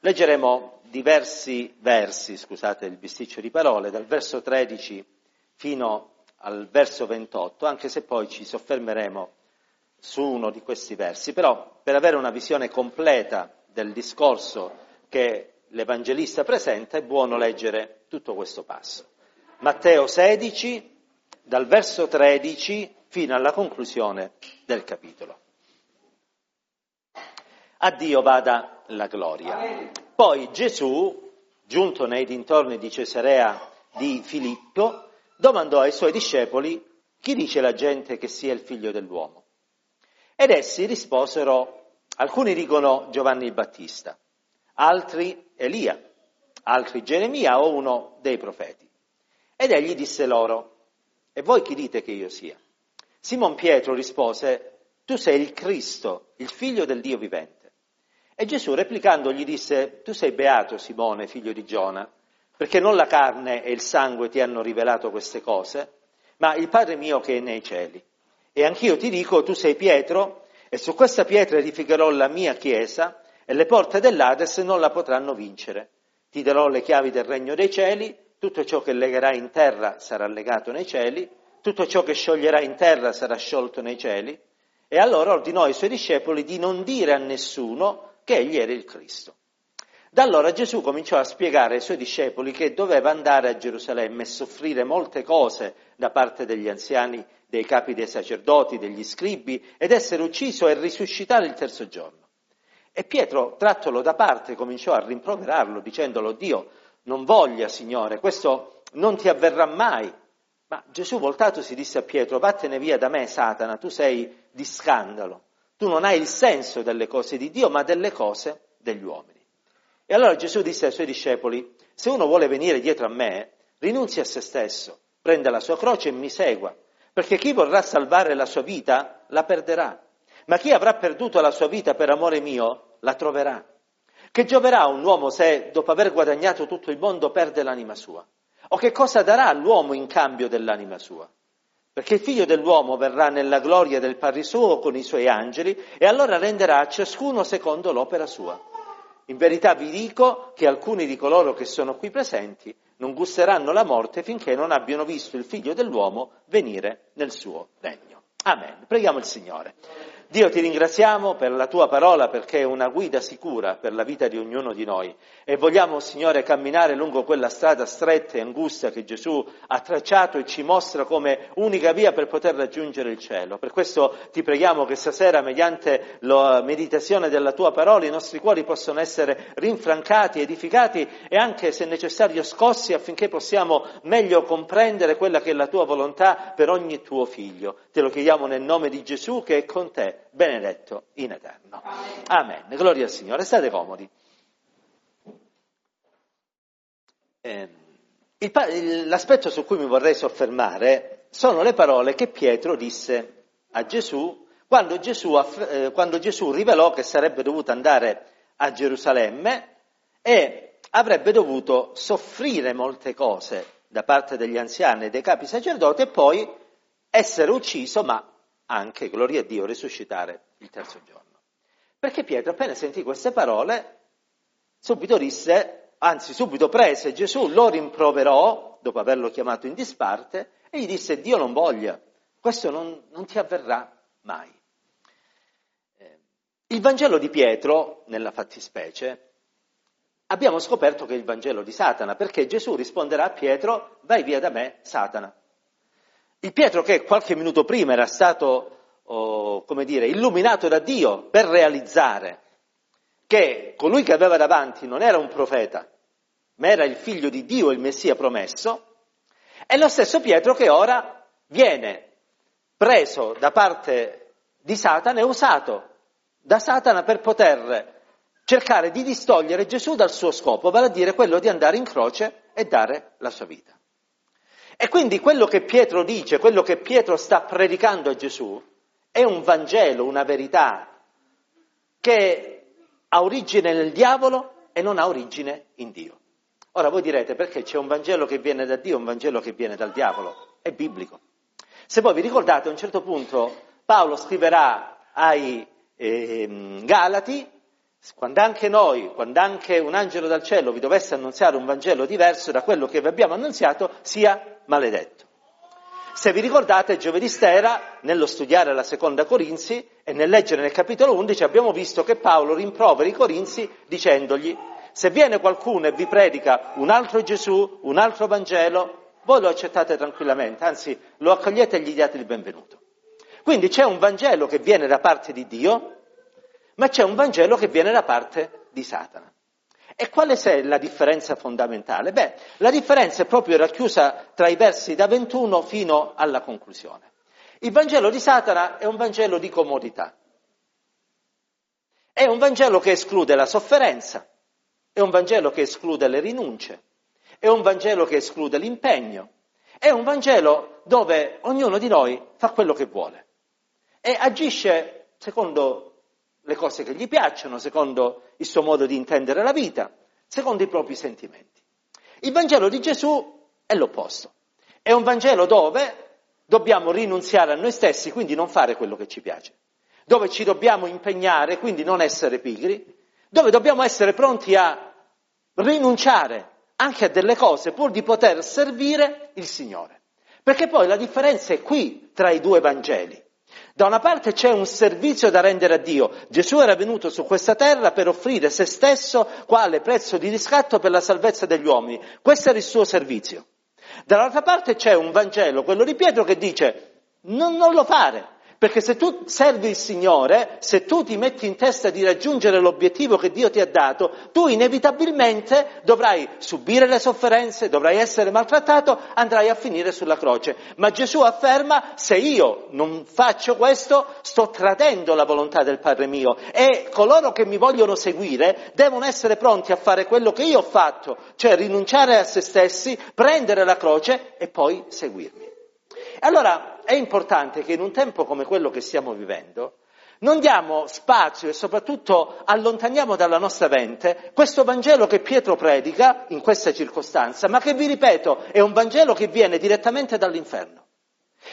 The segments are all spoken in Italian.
leggeremo diversi versi, scusate il bisticcio di parole, dal verso 13 fino al verso 28, anche se poi ci soffermeremo su uno di questi versi. Però per avere una visione completa del discorso che l'Evangelista presenta è buono leggere tutto questo passo. Matteo 16, dal verso 13 fino alla conclusione del capitolo. A Dio vada la gloria. Poi Gesù, giunto nei dintorni di Cesarea di Filippo, domandò ai suoi discepoli chi dice la gente che sia il figlio dell'uomo. Ed essi risposero, alcuni dicono Giovanni il Battista, altri Elia, altri Geremia o uno dei profeti. Ed egli disse loro, e voi chi dite che io sia? Simon Pietro rispose, tu sei il Cristo, il figlio del Dio vivente. E Gesù replicando gli disse, tu sei beato Simone, figlio di Giona, perché non la carne e il sangue ti hanno rivelato queste cose, ma il Padre mio che è nei cieli. E anch'io ti dico, tu sei Pietro, e su questa pietra edificherò la mia chiesa, e le porte dell'Ades non la potranno vincere. Ti darò le chiavi del regno dei cieli, tutto ciò che legherai in terra sarà legato nei cieli, tutto ciò che scioglierai in terra sarà sciolto nei cieli. E allora ordinò ai suoi discepoli di non dire a nessuno che egli era il Cristo. Da allora Gesù cominciò a spiegare ai suoi discepoli che doveva andare a Gerusalemme e soffrire molte cose da parte degli anziani, dei capi dei sacerdoti, degli scribi, ed essere ucciso e risuscitare il terzo giorno. E Pietro, trattolo da parte, cominciò a rimproverarlo, dicendolo, Dio, non voglia, Signore, questo non ti avverrà mai. Ma Gesù voltatosi disse a Pietro, vattene via da me, Satana, tu sei di scandalo. Tu non hai il senso delle cose di Dio, ma delle cose degli uomini. E allora Gesù disse ai suoi discepoli, se uno vuole venire dietro a me, rinunzi a se stesso, prenda la sua croce e mi segua, perché chi vorrà salvare la sua vita la perderà, ma chi avrà perduto la sua vita per amore mio la troverà. Che gioverà un uomo se, dopo aver guadagnato tutto il mondo, perde l'anima sua? O che cosa darà l'uomo in cambio dell'anima sua? Perché il figlio dell'uomo verrà nella gloria del Padre suo con i suoi angeli e allora renderà a ciascuno secondo l'opera sua. In verità vi dico che alcuni di coloro che sono qui presenti non gusteranno la morte finché non abbiano visto il figlio dell'uomo venire nel suo regno. Amen. Preghiamo il Signore. Dio ti ringraziamo per la tua parola perché è una guida sicura per la vita di ognuno di noi e vogliamo, Signore, camminare lungo quella strada stretta e angusta che Gesù ha tracciato e ci mostra come unica via per poter raggiungere il cielo. Per questo ti preghiamo che stasera, mediante la meditazione della tua parola, i nostri cuori possano essere rinfrancati, edificati e anche, se necessario, scossi affinché possiamo meglio comprendere quella che è la tua volontà per ogni tuo figlio. Te lo chiediamo nel nome di Gesù che è con te benedetto in eterno. Amen. Gloria al Signore. State comodi. Eh, il, l'aspetto su cui mi vorrei soffermare sono le parole che Pietro disse a Gesù quando Gesù, eh, quando Gesù rivelò che sarebbe dovuto andare a Gerusalemme e avrebbe dovuto soffrire molte cose da parte degli anziani e dei capi sacerdoti e poi essere ucciso, ma anche, gloria a Dio, risuscitare il terzo giorno. Perché Pietro appena sentì queste parole, subito disse, anzi subito prese Gesù, lo rimproverò, dopo averlo chiamato in disparte, e gli disse, Dio non voglia, questo non, non ti avverrà mai. Eh, il Vangelo di Pietro, nella fattispecie, abbiamo scoperto che è il Vangelo di Satana, perché Gesù risponderà a Pietro, vai via da me, Satana. Il Pietro che qualche minuto prima era stato, oh, come dire, illuminato da Dio per realizzare che colui che aveva davanti non era un profeta, ma era il figlio di Dio, il Messia promesso, è lo stesso Pietro che ora viene preso da parte di Satana e usato da Satana per poter cercare di distogliere Gesù dal suo scopo, vale a dire quello di andare in croce e dare la sua vita. E quindi quello che Pietro dice, quello che Pietro sta predicando a Gesù, è un Vangelo, una verità che ha origine nel diavolo e non ha origine in Dio. Ora voi direte perché c'è un Vangelo che viene da Dio e un Vangelo che viene dal diavolo? È biblico. Se voi vi ricordate, a un certo punto Paolo scriverà ai eh, Galati quando anche noi, quando anche un angelo dal cielo vi dovesse annunziare un Vangelo diverso da quello che vi abbiamo annunziato, sia maledetto. Se vi ricordate, giovedì sera, nello studiare la seconda Corinzi e nel leggere nel capitolo 11, abbiamo visto che Paolo rimprovera i Corinzi dicendogli, se viene qualcuno e vi predica un altro Gesù, un altro Vangelo, voi lo accettate tranquillamente, anzi lo accogliete e gli diate il benvenuto. Quindi c'è un Vangelo che viene da parte di Dio, ma c'è un Vangelo che viene da parte di Satana. E quale è la differenza fondamentale? Beh, la differenza è proprio racchiusa tra i versi da 21 fino alla conclusione. Il Vangelo di Satana è un Vangelo di comodità. È un Vangelo che esclude la sofferenza, è un Vangelo che esclude le rinunce, è un Vangelo che esclude l'impegno, è un Vangelo dove ognuno di noi fa quello che vuole e agisce secondo le cose che gli piacciono, secondo il suo modo di intendere la vita, secondo i propri sentimenti. Il Vangelo di Gesù è l'opposto. È un Vangelo dove dobbiamo rinunziare a noi stessi, quindi non fare quello che ci piace, dove ci dobbiamo impegnare, quindi non essere pigri, dove dobbiamo essere pronti a rinunciare anche a delle cose pur di poter servire il Signore. Perché poi la differenza è qui tra i due Vangeli. Da una parte c'è un servizio da rendere a Dio. Gesù era venuto su questa terra per offrire se stesso quale prezzo di riscatto per la salvezza degli uomini. Questo era il suo servizio. Dall'altra parte c'è un Vangelo, quello di Pietro, che dice non, non lo fare, perché se tu servi il Signore, se tu ti metti in testa di raggiungere l'obiettivo che Dio ti ha dato, tu inevitabilmente dovrai subire le sofferenze, dovrai essere maltrattato, andrai a finire sulla croce. Ma Gesù afferma, se io non faccio questo, sto tradendo la volontà del Padre mio e coloro che mi vogliono seguire devono essere pronti a fare quello che io ho fatto, cioè rinunciare a se stessi, prendere la croce e poi seguirmi. Allora è importante che in un tempo come quello che stiamo vivendo non diamo spazio e soprattutto allontaniamo dalla nostra mente questo Vangelo che Pietro predica in questa circostanza, ma che vi ripeto è un Vangelo che viene direttamente dall'inferno.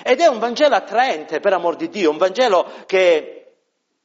Ed è un Vangelo attraente, per amor di Dio, un Vangelo che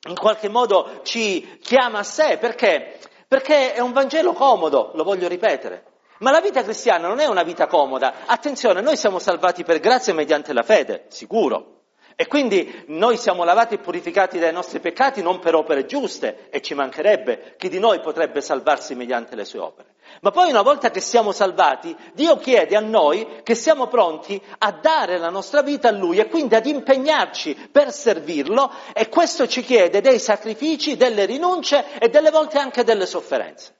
in qualche modo ci chiama a sé, perché? Perché è un Vangelo comodo, lo voglio ripetere. Ma la vita cristiana non è una vita comoda. Attenzione, noi siamo salvati per grazia mediante la fede, sicuro. E quindi noi siamo lavati e purificati dai nostri peccati non per opere giuste, e ci mancherebbe chi di noi potrebbe salvarsi mediante le sue opere. Ma poi una volta che siamo salvati, Dio chiede a noi che siamo pronti a dare la nostra vita a Lui e quindi ad impegnarci per servirlo e questo ci chiede dei sacrifici, delle rinunce e delle volte anche delle sofferenze.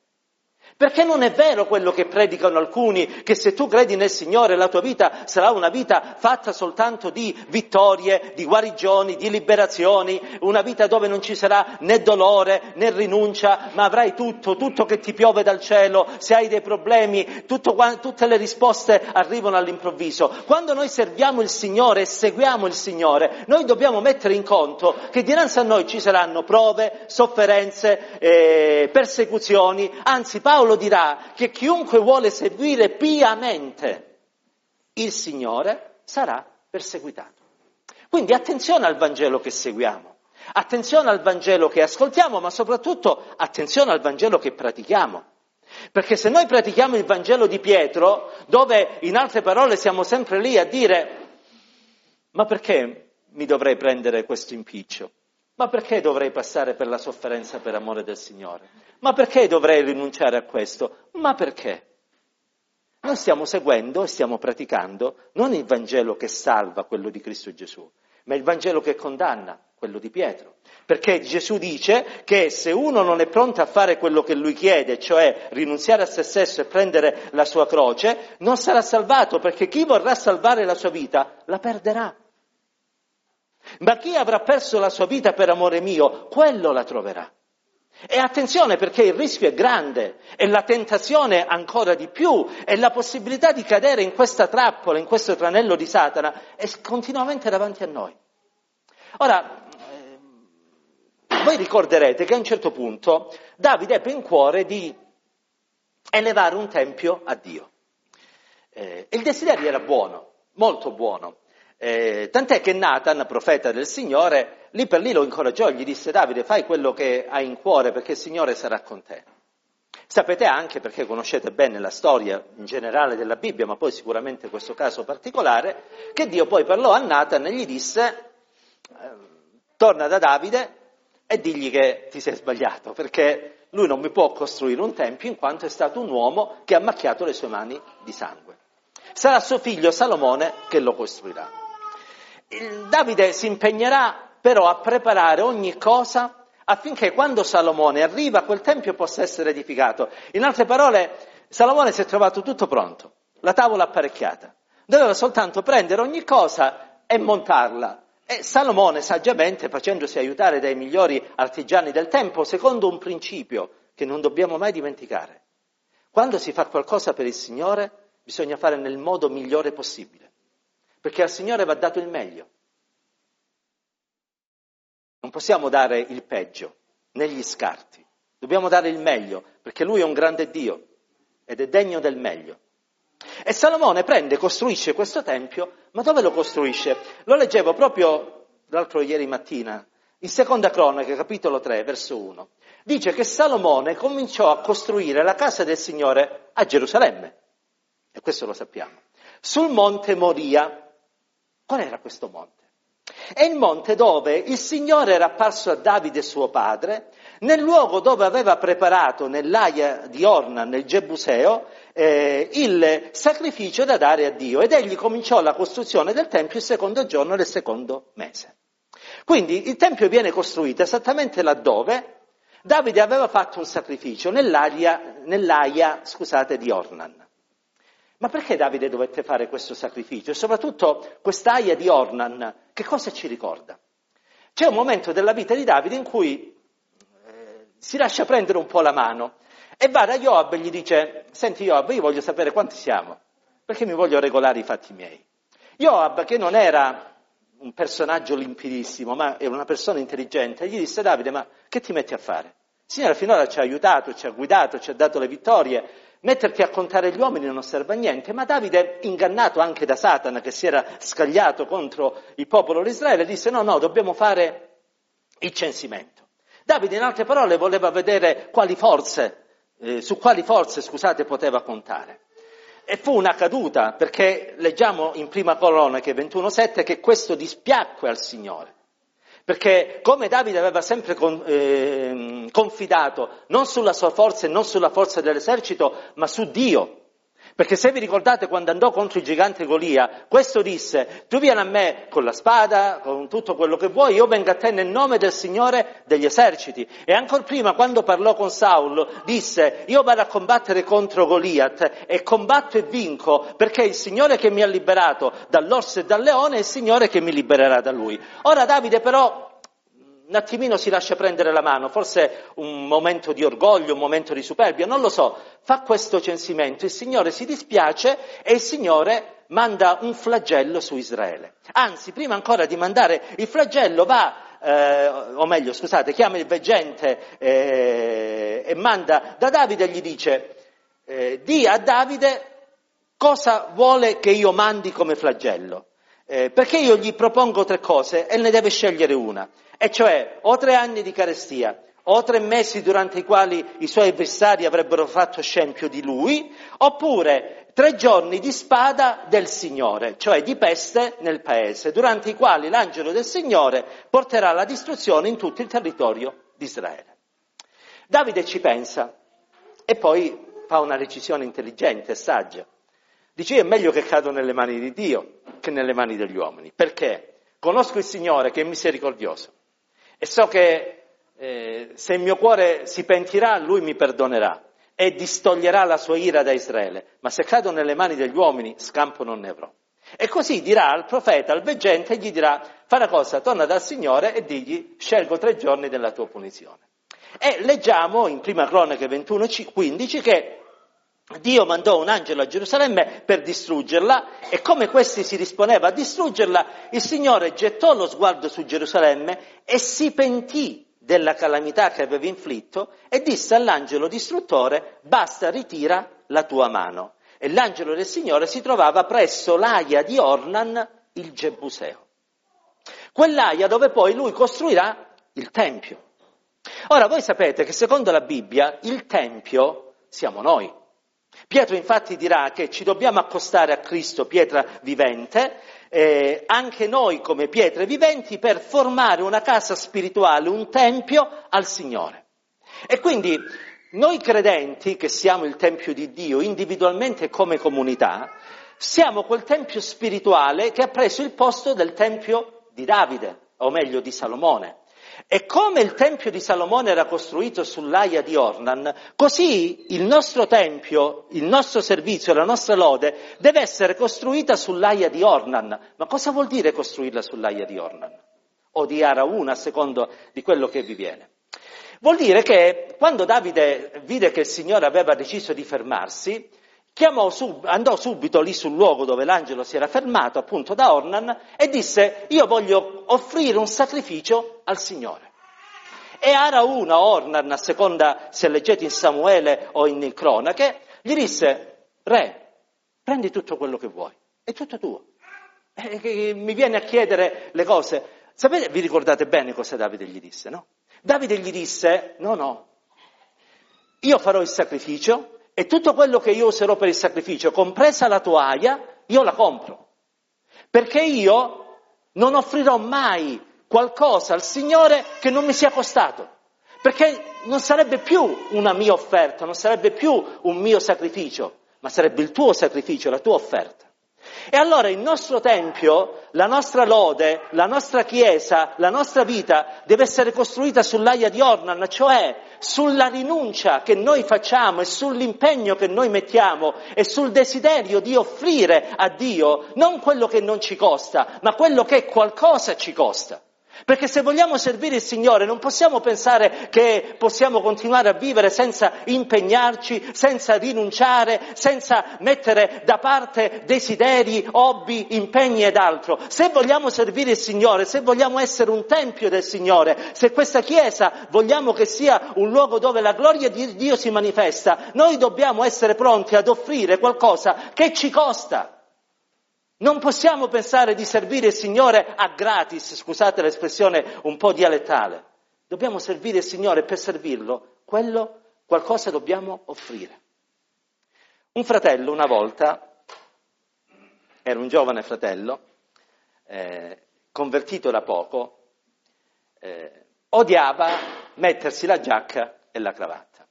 Perché non è vero quello che predicano alcuni, che se tu credi nel Signore la tua vita sarà una vita fatta soltanto di vittorie, di guarigioni, di liberazioni, una vita dove non ci sarà né dolore né rinuncia, ma avrai tutto, tutto che ti piove dal cielo, se hai dei problemi, tutto, tutte le risposte arrivano all'improvviso. Quando noi serviamo il Signore e seguiamo il Signore, noi dobbiamo mettere in conto che dinanzi a noi ci saranno prove, sofferenze, eh, persecuzioni, anzi Paolo Paolo dirà che chiunque vuole seguire piamente il Signore sarà perseguitato. Quindi attenzione al Vangelo che seguiamo, attenzione al Vangelo che ascoltiamo, ma soprattutto attenzione al Vangelo che pratichiamo. Perché se noi pratichiamo il Vangelo di Pietro, dove in altre parole siamo sempre lì a dire ma perché mi dovrei prendere questo impiccio? Ma perché dovrei passare per la sofferenza per amore del Signore? Ma perché dovrei rinunciare a questo? Ma perché? Noi stiamo seguendo e stiamo praticando non il Vangelo che salva, quello di Cristo Gesù, ma il Vangelo che condanna, quello di Pietro. Perché Gesù dice che se uno non è pronto a fare quello che lui chiede, cioè rinunziare a se stesso e prendere la sua croce, non sarà salvato, perché chi vorrà salvare la sua vita la perderà. Ma chi avrà perso la sua vita per amore mio, quello la troverà. E attenzione perché il rischio è grande e la tentazione ancora di più e la possibilità di cadere in questa trappola, in questo tranello di Satana è continuamente davanti a noi. Ora, eh, voi ricorderete che a un certo punto Davide ebbe in cuore di elevare un tempio a Dio. Eh, il desiderio era buono, molto buono, Eh, tant'è che Nathan, profeta del Signore, lì per lì lo incoraggiò, gli disse Davide fai quello che hai in cuore perché il Signore sarà con te. Sapete anche, perché conoscete bene la storia in generale della Bibbia, ma poi sicuramente questo caso particolare, che Dio poi parlò a Nathan e gli disse eh, torna da Davide e digli che ti sei sbagliato, perché lui non mi può costruire un tempio in quanto è stato un uomo che ha macchiato le sue mani di sangue. Sarà suo figlio Salomone che lo costruirà. Davide si impegnerà però a preparare ogni cosa affinché quando Salomone arriva quel tempio possa essere edificato. In altre parole, Salomone si è trovato tutto pronto, la tavola apparecchiata. Doveva soltanto prendere ogni cosa e montarla. E Salomone, saggiamente, facendosi aiutare dai migliori artigiani del tempo, secondo un principio che non dobbiamo mai dimenticare. Quando si fa qualcosa per il Signore, bisogna fare nel modo migliore possibile, perché al Signore va dato il meglio. Non possiamo dare il peggio negli scarti, dobbiamo dare il meglio, perché Lui è un grande Dio ed è degno del meglio. E Salomone prende, costruisce questo tempio, ma dove lo costruisce? Lo leggevo proprio l'altro ieri mattina, in seconda cronaca, capitolo 3, verso 1. Dice che Salomone cominciò a costruire la casa del Signore a Gerusalemme, e questo lo sappiamo, sul monte Moria. Qual era questo monte? È il monte dove il Signore era apparso a Davide suo padre, nel luogo dove aveva preparato nell'aia di Orna, nel Gebuseo, eh, il sacrificio da dare a Dio ed egli cominciò la costruzione del Tempio il secondo giorno del secondo mese. Quindi il Tempio viene costruito esattamente laddove Davide aveva fatto un sacrificio, nell'aia, nell'aia scusate, di Ornan. Ma perché Davide dovette fare questo sacrificio? E soprattutto quest'aia di Ornan, che cosa ci ricorda? C'è un momento della vita di Davide in cui eh, si lascia prendere un po' la mano e va da Joab e gli dice, senti Joab, io voglio sapere quanti siamo, perché mi voglio regolare i fatti miei. Joab, che non era un personaggio limpidissimo, ma era una persona intelligente, gli disse, Davide, ma che ti metti a fare? Il Signore finora ci ha aiutato, ci ha guidato, ci ha dato le vittorie, Metterti a contare gli uomini non serve a niente, ma Davide, ingannato anche da Satana che si era scagliato contro il popolo di Israele, disse no, no, dobbiamo fare il censimento. Davide, in altre parole, voleva vedere quali forze, eh, su quali forze, scusate, poteva contare. E fu una caduta, perché leggiamo in prima colonna che 21.7 che questo dispiacque al Signore. Perché come Davide aveva sempre con, eh, confidato non sulla sua forza e non sulla forza dell'esercito, ma su Dio. Perché se vi ricordate quando andò contro il gigante Golia, questo disse, tu vieni a me con la spada, con tutto quello che vuoi, io vengo a te nel nome del Signore degli eserciti. E ancora prima, quando parlò con Saulo, disse, io vado a combattere contro Goliath e combatto e vinco, perché il Signore che mi ha liberato dall'orso e dal leone è il Signore che mi libererà da lui. Ora Davide però un attimino si lascia prendere la mano, forse un momento di orgoglio, un momento di superbia, non lo so, fa questo censimento, il Signore si dispiace e il Signore manda un flagello su Israele. Anzi, prima ancora di mandare il flagello va, eh, o meglio, scusate, chiama il veggente eh, e manda da Davide e gli dice, eh, di a Davide cosa vuole che io mandi come flagello. Eh, perché io gli propongo tre cose e ne deve scegliere una. E cioè o tre anni di carestia, o tre mesi durante i quali i suoi avversari avrebbero fatto scempio di lui, oppure tre giorni di spada del Signore, cioè di peste nel paese, durante i quali l'angelo del Signore porterà la distruzione in tutto il territorio di Israele. Davide ci pensa e poi fa una decisione intelligente e saggia. Dice, è meglio che cado nelle mani di Dio che nelle mani degli uomini. Perché? Conosco il Signore che è misericordioso e so che eh, se il mio cuore si pentirà, lui mi perdonerà e distoglierà la sua ira da Israele. Ma se cado nelle mani degli uomini, scampo non ne avrò. E così dirà al profeta, al veggente, gli dirà, fa una cosa, torna dal Signore e digli, scelgo tre giorni della tua punizione. E leggiamo in prima cronaca 21, 15 che Dio mandò un angelo a Gerusalemme per distruggerla e come questi si disponeva a distruggerla, il Signore gettò lo sguardo su Gerusalemme e si pentì della calamità che aveva inflitto e disse all'angelo distruttore basta ritira la tua mano. E l'angelo del Signore si trovava presso l'aia di Ornan il Gebuseo. Quell'aia dove poi lui costruirà il Tempio. Ora voi sapete che secondo la Bibbia il Tempio siamo noi. Pietro infatti dirà che ci dobbiamo accostare a Cristo, pietra vivente, eh, anche noi come pietre viventi, per formare una casa spirituale, un tempio al Signore. E quindi noi credenti, che siamo il Tempio di Dio, individualmente come comunità, siamo quel Tempio spirituale che ha preso il posto del Tempio di Davide, o meglio di Salomone. E come il Tempio di Salomone era costruito sull'aia di Ornan, così il nostro Tempio, il nostro servizio, la nostra lode deve essere costruita sull'aia di Ornan. Ma cosa vuol dire costruirla sull'aia di Ornan? O di Arauna, a secondo di quello che vi viene. Vuol dire che quando Davide vide che il Signore aveva deciso di fermarsi, sub, andò subito lì sul luogo dove l'angelo si era fermato, appunto da Ornan, e disse io voglio offrire un sacrificio al Signore. E Arauna, Ornan, a seconda se leggete in Samuele o in cronache, gli disse, re, prendi tutto quello che vuoi, è tutto tuo. E mi viene a chiedere le cose. Sapete, vi ricordate bene cosa Davide gli disse, no? Davide gli disse, no, no, io farò il sacrificio, e tutto quello che io userò per il sacrificio, compresa la toaia, io la compro. Perché io non offrirò mai qualcosa al Signore che non mi sia costato. Perché non sarebbe più una mia offerta, non sarebbe più un mio sacrificio, ma sarebbe il tuo sacrificio, la tua offerta. E allora il nostro Tempio, la nostra lode, la nostra Chiesa, la nostra vita deve essere costruita sull'aia di Ornan, cioè sulla rinuncia che noi facciamo e sull'impegno che noi mettiamo e sul desiderio di offrire a Dio non quello che non ci costa, ma quello che qualcosa ci costa. Perché se vogliamo servire il Signore non possiamo pensare che possiamo continuare a vivere senza impegnarci, senza rinunciare, senza mettere da parte desideri, hobby, impegni ed altro. Se vogliamo servire il Signore, se vogliamo essere un tempio del Signore, se questa Chiesa vogliamo che sia un luogo dove la gloria di Dio si manifesta, noi dobbiamo essere pronti ad offrire qualcosa che ci costa. Non possiamo pensare di servire il Signore a gratis, scusate l'espressione un po' dialettale. Dobbiamo servire il Signore per servirlo, quello qualcosa dobbiamo offrire. Un fratello una volta, era un giovane fratello, eh, convertito da poco, eh, odiava mettersi la giacca e la cravatta.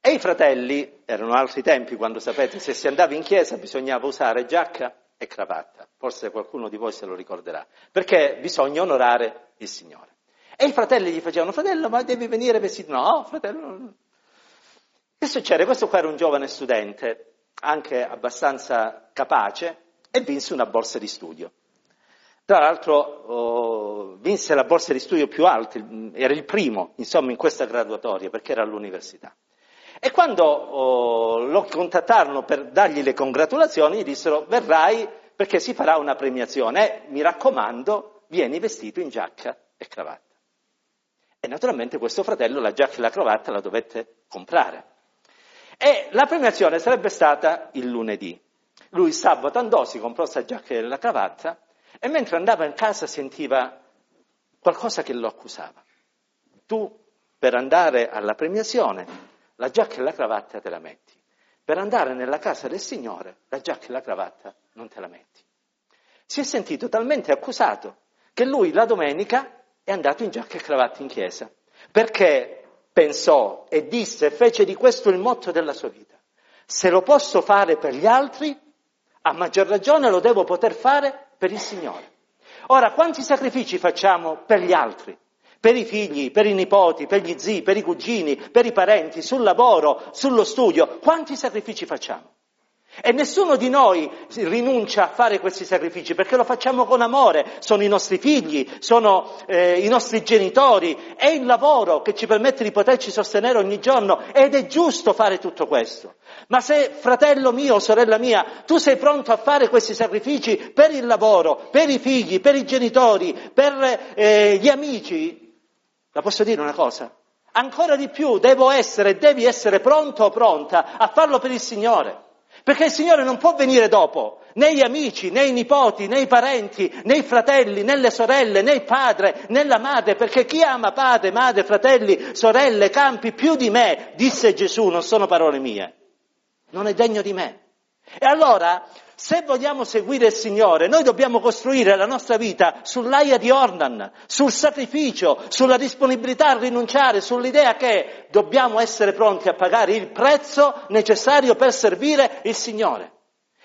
E i fratelli, erano altri tempi quando sapete se si andava in chiesa bisognava usare giacca e cravatta. Forse qualcuno di voi se lo ricorderà, perché bisogna onorare il Signore. E i fratelli gli facevano, fratello, ma devi venire vestito? No, fratello. Che succede? Questo qua era un giovane studente, anche abbastanza capace, e vinse una borsa di studio. Tra l'altro oh, vinse la borsa di studio più alta, era il primo, insomma, in questa graduatoria, perché era all'università. E quando oh, lo contattarono per dargli le congratulazioni, gli dissero verrai perché si farà una premiazione e mi raccomando, vieni vestito in giacca e cravatta. E naturalmente questo fratello la giacca e la cravatta la dovette comprare. E la premiazione sarebbe stata il lunedì. Lui sabato andò, si comprò questa giacca e la cravatta e mentre andava in casa sentiva qualcosa che lo accusava. Tu per andare alla premiazione la giacca e la cravatta te la metti. Per andare nella casa del Signore, la giacca e la cravatta non te la metti. Si è sentito talmente accusato che lui la domenica è andato in giacca e cravatta in chiesa, perché pensò e disse e fece di questo il motto della sua vita. Se lo posso fare per gli altri, a maggior ragione lo devo poter fare per il Signore. Ora, quanti sacrifici facciamo per gli altri? Per i figli, per i nipoti, per gli zii, per i cugini, per i parenti, sul lavoro, sullo studio. Quanti sacrifici facciamo? E nessuno di noi rinuncia a fare questi sacrifici perché lo facciamo con amore, sono i nostri figli, sono eh, i nostri genitori, è il lavoro che ci permette di poterci sostenere ogni giorno ed è giusto fare tutto questo. Ma se fratello mio, sorella mia, tu sei pronto a fare questi sacrifici per il lavoro, per i figli, per i genitori, per eh, gli amici, la posso dire una cosa? Ancora di più devo essere, devi essere pronto o pronta a farlo per il Signore. Perché il Signore non può venire dopo, né gli amici, né i nipoti, né i parenti, né i fratelli, né le sorelle, né il padre, né la madre, perché chi ama padre, madre, fratelli, sorelle, campi più di me, disse Gesù, non sono parole mie, non è degno di me. E allora, se vogliamo seguire il Signore, noi dobbiamo costruire la nostra vita sull'aia di Ornan, sul sacrificio, sulla disponibilità a rinunciare, sull'idea che dobbiamo essere pronti a pagare il prezzo necessario per servire il Signore.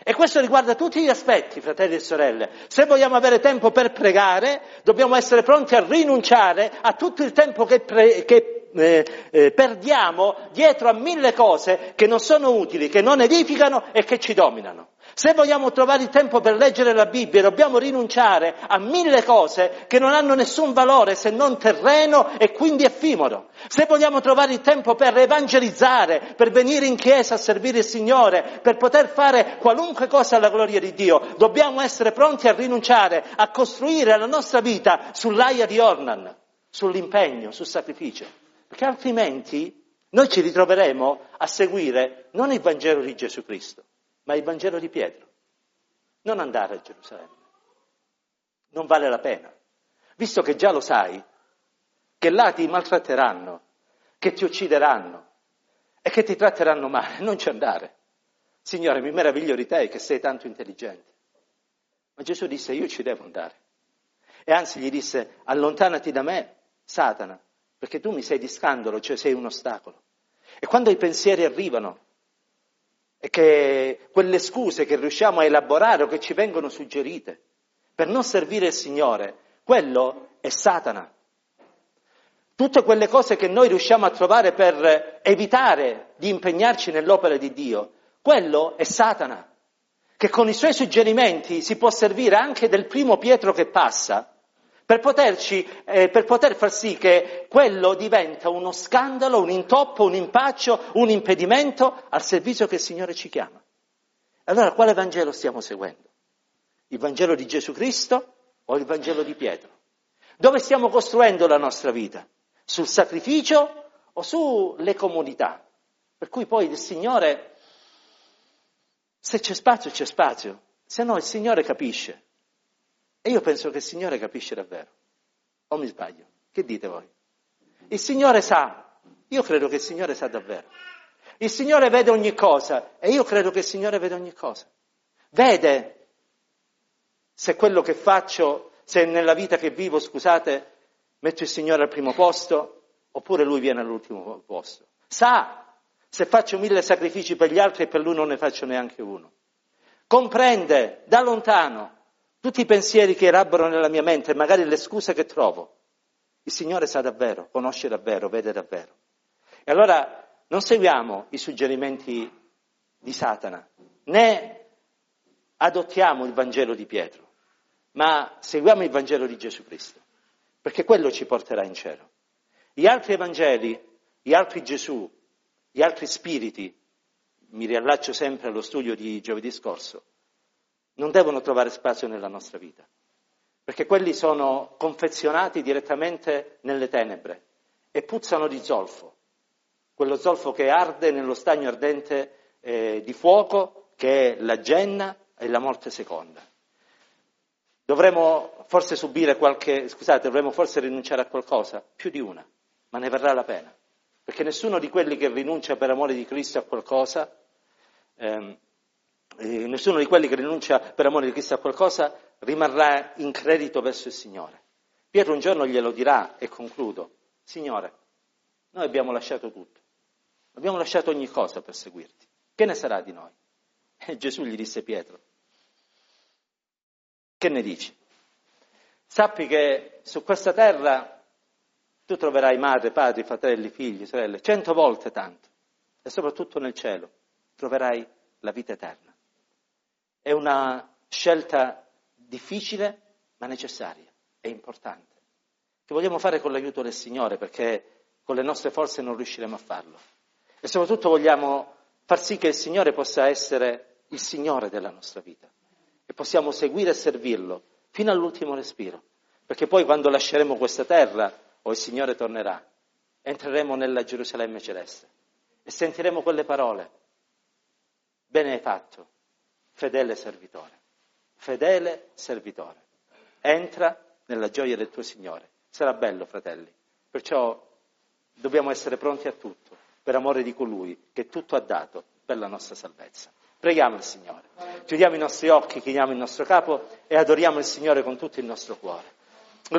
E questo riguarda tutti gli aspetti, fratelli e sorelle. Se vogliamo avere tempo per pregare, dobbiamo essere pronti a rinunciare a tutto il tempo che, pre- che eh, eh, perdiamo dietro a mille cose che non sono utili, che non edificano e che ci dominano. Se vogliamo trovare il tempo per leggere la Bibbia, dobbiamo rinunciare a mille cose che non hanno nessun valore se non terreno e quindi effimero. Se vogliamo trovare il tempo per evangelizzare, per venire in chiesa a servire il Signore, per poter fare qualunque cosa alla gloria di Dio, dobbiamo essere pronti a rinunciare, a costruire la nostra vita sull'aia di Ornan, sull'impegno, sul sacrificio. Perché altrimenti noi ci ritroveremo a seguire non il Vangelo di Gesù Cristo, ma il Vangelo di Pietro. Non andare a Gerusalemme. Non vale la pena. Visto che già lo sai, che là ti maltratteranno, che ti uccideranno e che ti tratteranno male, non ci andare. Signore, mi meraviglio di te che sei tanto intelligente. Ma Gesù disse, io ci devo andare. E anzi gli disse, allontanati da me, Satana, perché tu mi sei di scandalo, cioè sei un ostacolo. E quando i pensieri arrivano, che quelle scuse che riusciamo a elaborare o che ci vengono suggerite per non servire il Signore, quello è Satana. Tutte quelle cose che noi riusciamo a trovare per evitare di impegnarci nell'opera di Dio, quello è Satana, che con i suoi suggerimenti si può servire anche del primo Pietro che passa per, poterci, eh, per poter far sì che quello diventa uno scandalo, un intoppo, un impaccio, un impedimento al servizio che il Signore ci chiama. Allora quale Vangelo stiamo seguendo? Il Vangelo di Gesù Cristo o il Vangelo di Pietro? Dove stiamo costruendo la nostra vita? Sul sacrificio o sulle comunità? Per cui poi il Signore, se c'è spazio c'è spazio, se no il Signore capisce e io penso che il Signore capisce davvero. O mi sbaglio? Che dite voi? Il Signore sa, io credo che il Signore sa davvero. Il Signore vede ogni cosa e io credo che il Signore vede ogni cosa. Vede se quello che faccio, se nella vita che vivo, scusate, metto il Signore al primo posto oppure Lui viene all'ultimo posto. Sa se faccio mille sacrifici per gli altri e per Lui non ne faccio neanche uno. Comprende da lontano tutti i pensieri che elaborano nella mia mente, magari le scuse che trovo, il Signore sa davvero, conosce davvero, vede davvero. E allora non seguiamo i suggerimenti di Satana, né adottiamo il Vangelo di Pietro, ma seguiamo il Vangelo di Gesù Cristo, perché quello ci porterà in cielo. Gli altri Evangeli, gli altri Gesù, gli altri spiriti, mi riallaccio sempre allo studio di giovedì scorso, non devono trovare spazio nella nostra vita, perché quelli sono confezionati direttamente nelle tenebre e puzzano di zolfo, quello zolfo che arde nello stagno ardente eh, di fuoco che è la genna e la morte seconda. Dovremmo forse subire qualche, scusate, dovremmo forse rinunciare a qualcosa, più di una, ma ne varrà la pena, perché nessuno di quelli che rinuncia per amore di Cristo a qualcosa ehm, eh, nessuno di quelli che rinuncia per amore di Cristo a qualcosa rimarrà in credito verso il Signore. Pietro un giorno glielo dirà e concludo, Signore, noi abbiamo lasciato tutto, abbiamo lasciato ogni cosa per seguirti, che ne sarà di noi? E Gesù gli disse Pietro, che ne dici? Sappi che su questa terra tu troverai madre, padri, fratelli, figli, sorelle, cento volte tanto, e soprattutto nel cielo troverai la vita eterna. È una scelta difficile ma necessaria e importante, che vogliamo fare con l'aiuto del Signore perché con le nostre forze non riusciremo a farlo. E soprattutto vogliamo far sì che il Signore possa essere il Signore della nostra vita e possiamo seguire e servirlo fino all'ultimo respiro, perché poi quando lasceremo questa terra o il Signore tornerà, entreremo nella Gerusalemme celeste e sentiremo quelle parole. Bene hai fatto, fedele servitore. fedele servitore. Entra nella gioia del tuo Signore. Sarà bello, fratelli. Perciò dobbiamo essere pronti a tutto, per amore di colui che tutto ha dato per la nostra salvezza. Preghiamo il Signore. Chiudiamo i nostri occhi, chiniamo il nostro capo e adoriamo il Signore con tutto il nostro cuore.